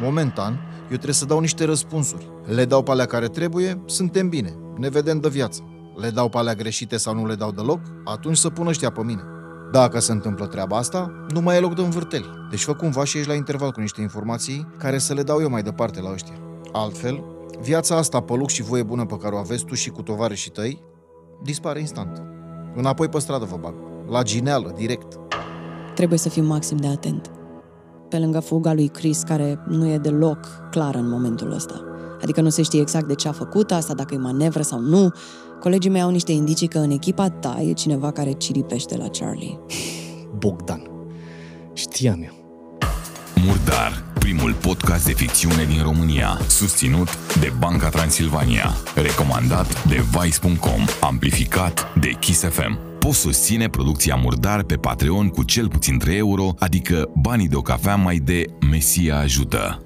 Momentan, eu trebuie să dau niște răspunsuri. Le dau pe alea care trebuie, suntem bine. Ne vedem de viață. Le dau pe alea greșite sau nu le dau deloc, atunci să pună ăștia pe mine. Dacă se întâmplă treaba asta, nu mai e loc de învârteli. Deci fă cumva și ești la interval cu niște informații care să le dau eu mai departe la ăștia. Altfel, viața asta pe lux și voie bună pe care o aveți tu și cu tovarășii tăi, dispare instant. Înapoi pe stradă vă bag. La gineală, direct. Trebuie să fim maxim de atent. Pe lângă fuga lui Chris, care nu e deloc clară în momentul ăsta. Adică nu se știe exact de ce a făcut asta, dacă e manevră sau nu. Colegii mei au niște indicii că în echipa ta e cineva care ciripește la Charlie. Bogdan. Știam eu. Murdar, primul podcast de ficțiune din România, susținut de Banca Transilvania, recomandat de Vice.com, amplificat de Kiss FM. Poți susține producția Murdar pe Patreon cu cel puțin 3 euro, adică banii de o cafea mai de Mesia ajută.